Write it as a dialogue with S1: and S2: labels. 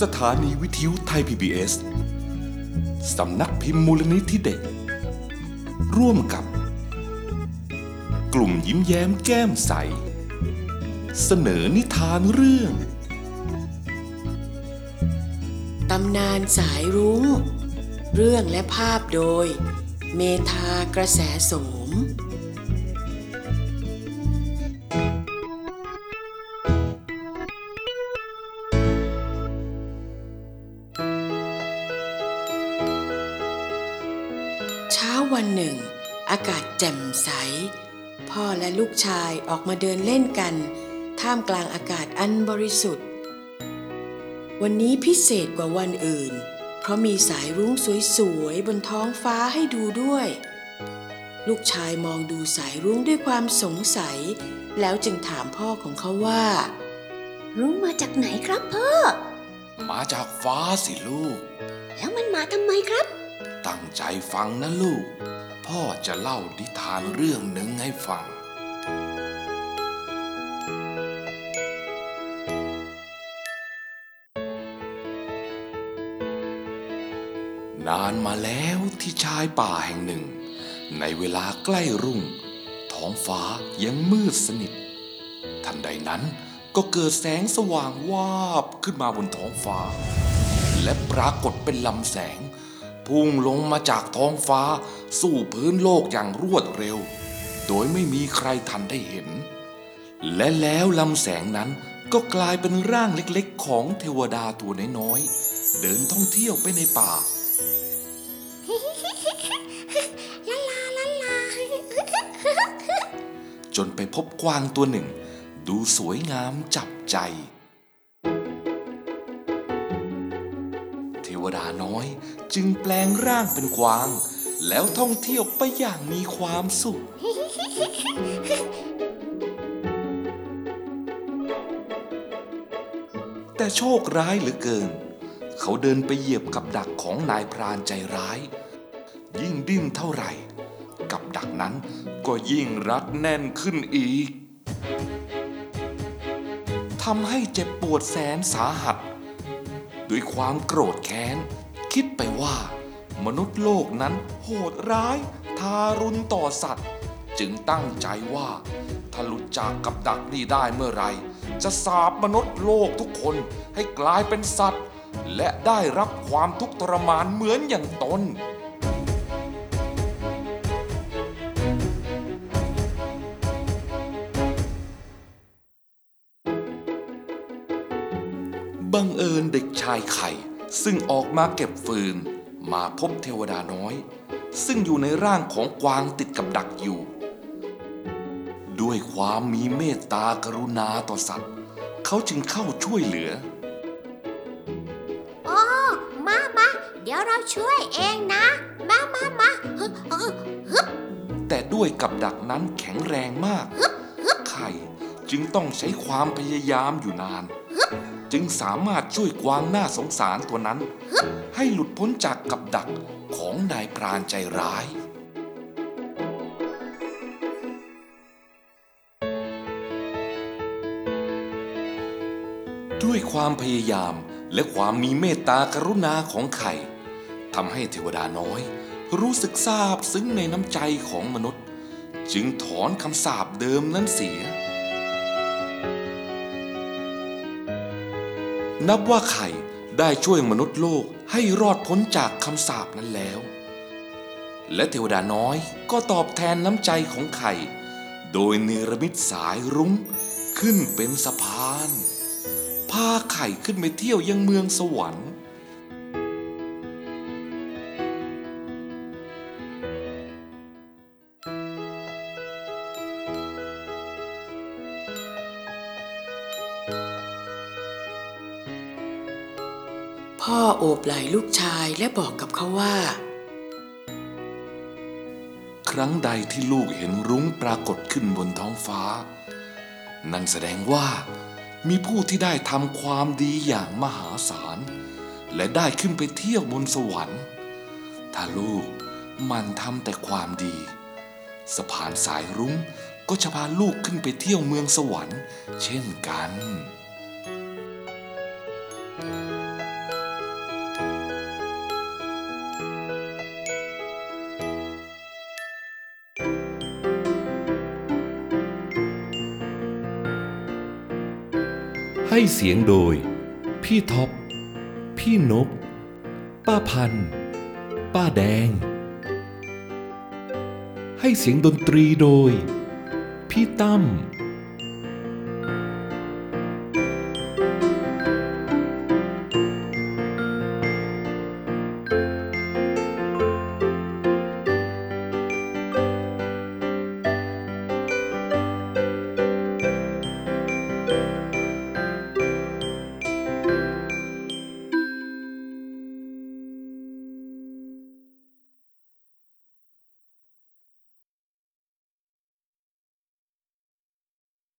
S1: สถานีวิทยุไทย PBS สำนักพิมพ์มูลนิธิเด็ก ร่วมกับ กลุ่มยิ้มแย้มแก้มใส เสนอนิทานเรื่อง
S2: ตำนานสายรุ้ง เรื่องและภาพโดย เมธากระแสโสม วันหนึ่ง อากาศแจ่มใส พ่อและลูกชายออกมาเดินเล่นกัน ท่ามกลางอากาศอันบริสุทธิ์ วันนี้พิเศษกว่าวันอื่น เพราะมีสายรุ้งสวยๆ บนท้องฟ้าให้ดูด้วย ลูกชายมองดูสายรุ้งด้วยความสงสัย แล้วจึงถามพ่อของเขาว่า
S3: รุ้งมาจากไหนครับพ่อ
S1: มาจากฟ้าสิลูก
S3: แล้วมันมาทำไมครับ
S1: ตั้งใจฟังนะลูก พ่อจะเล่านิทานเรื่องหนึ่งให้ฟัง นานมาแล้วที่ชายป่าแห่งหนึ่ง ในเวลาใกล้รุ่ง ท้องฟ้ายังมืดสนิท ทันใดนั้นก็เกิดแสงสว่างวาบขึ้นมาบนท้องฟ้า และปรากฏเป็นลำแสง พุ่งลงมาจากท้องฟ้า สู่พื้นโลกอย่างรวดเร็ว โดยไม่มีใครทันได้เห็น และแล้วลำแสงนั้นก็กลายเป็นร่างเล็กๆ ของเทวดาตัวน้อยๆ เดินท่องเที่ยวไปในป่า
S3: ลาลาลาลา
S1: จนไปพบกวางตัวหนึ่ง ดูสวยงามจับใจ วดาน้อย จึงแปลงร่างเป็นกวาง แล้วท่องเที่ยวไปอย่างมีความสุข แต่โชคร้ายเหลือเกิน เขาเดินไปเหยียบกับดักของนายพรานใจร้าย ยิ่งดิ้นเท่าไหร่ กับดักนั้นก็ยิ่งรัดแน่นขึ้นอีกทำให้เจ็บปวดแสนสาหัส ด้วยความโกรธแค้น คิดไปว่า มนุษย์โลกนั้นโหดร้าย ทารุณต่อสัตว์ จึงตั้งใจว่าถ้าหลุดจากกับดักนี้ได้เมื่อไร จะสาบมนุษย์โลกทุกคนให้กลายเป็นสัตว์ และได้รับความทุกข์ทรมานเหมือนอย่างตนบังเอิญเด็กชายไข่ ซึ่งออกมาเก็บฟืนมาพบเทวดาน้อย ซึ่งอยู่ในร่างของกวางติดกับดักอยู่ ด้วยความมีเมตตากรุณาต่อสัตว์ เขาจึงเข้าช่วยเหลือ
S3: โอ้มามาเดี๋ยวเราช่วยเองนะ มามามาฮึบฮึบฮึบ
S1: แต่ด้วยกับดักนั้นแข็งแรงมาก ไข่จึงต้องใช้ความพยายามอยู่นาน จึงสามารถช่วยกวางหน้าสงสารตัวนั้น ให้หลุดพ้นจากกับดักของนายพรานใจร้าย ด้วยความพยายามและความมีเมตตากรุณาของไข่ทำให้เทวดาน้อย รู้สึกซาบซึ้งในน้ำใจของมนุษย์ จึงถอนคำสาปเดิมนั้นเสีย นับว่าไข่ได้ช่วยมนุษย์โลกให้รอดพ้นจากคำสาปนั้นแล้ว และเทวดาน้อยก็ตอบแทนน้ำใจของไข่ โดยเนรมิตสายรุ้งขึ้นเป็นสะพาน พาไข่ขึ้นไปเที่ยวยังเมืองสวรรค์
S2: พ่อโอบไหล่ลูกชายและบอกกับเขาว่า
S1: ครั้งใดที่ลูกเห็นรุ้งปรากฏขึ้นบนท้องฟ้า นั่นแสดงว่า มีผู้ที่ได้ทำความดีอย่างมหาศาล และได้ขึ้นไปเที่ยวบนสวรรค์ ถ้าลูกมันทำแต่ความดี สะพานสายรุ้งก็จะพาลูกขึ้นไปเที่ยวเมืองสวรรค์ เช่นกัน ให้เสียงโดย พี่ท็อป พี่นก ป้าพัน ป้าแดง ให้เสียงดนตรีโดย พี่ตั้ม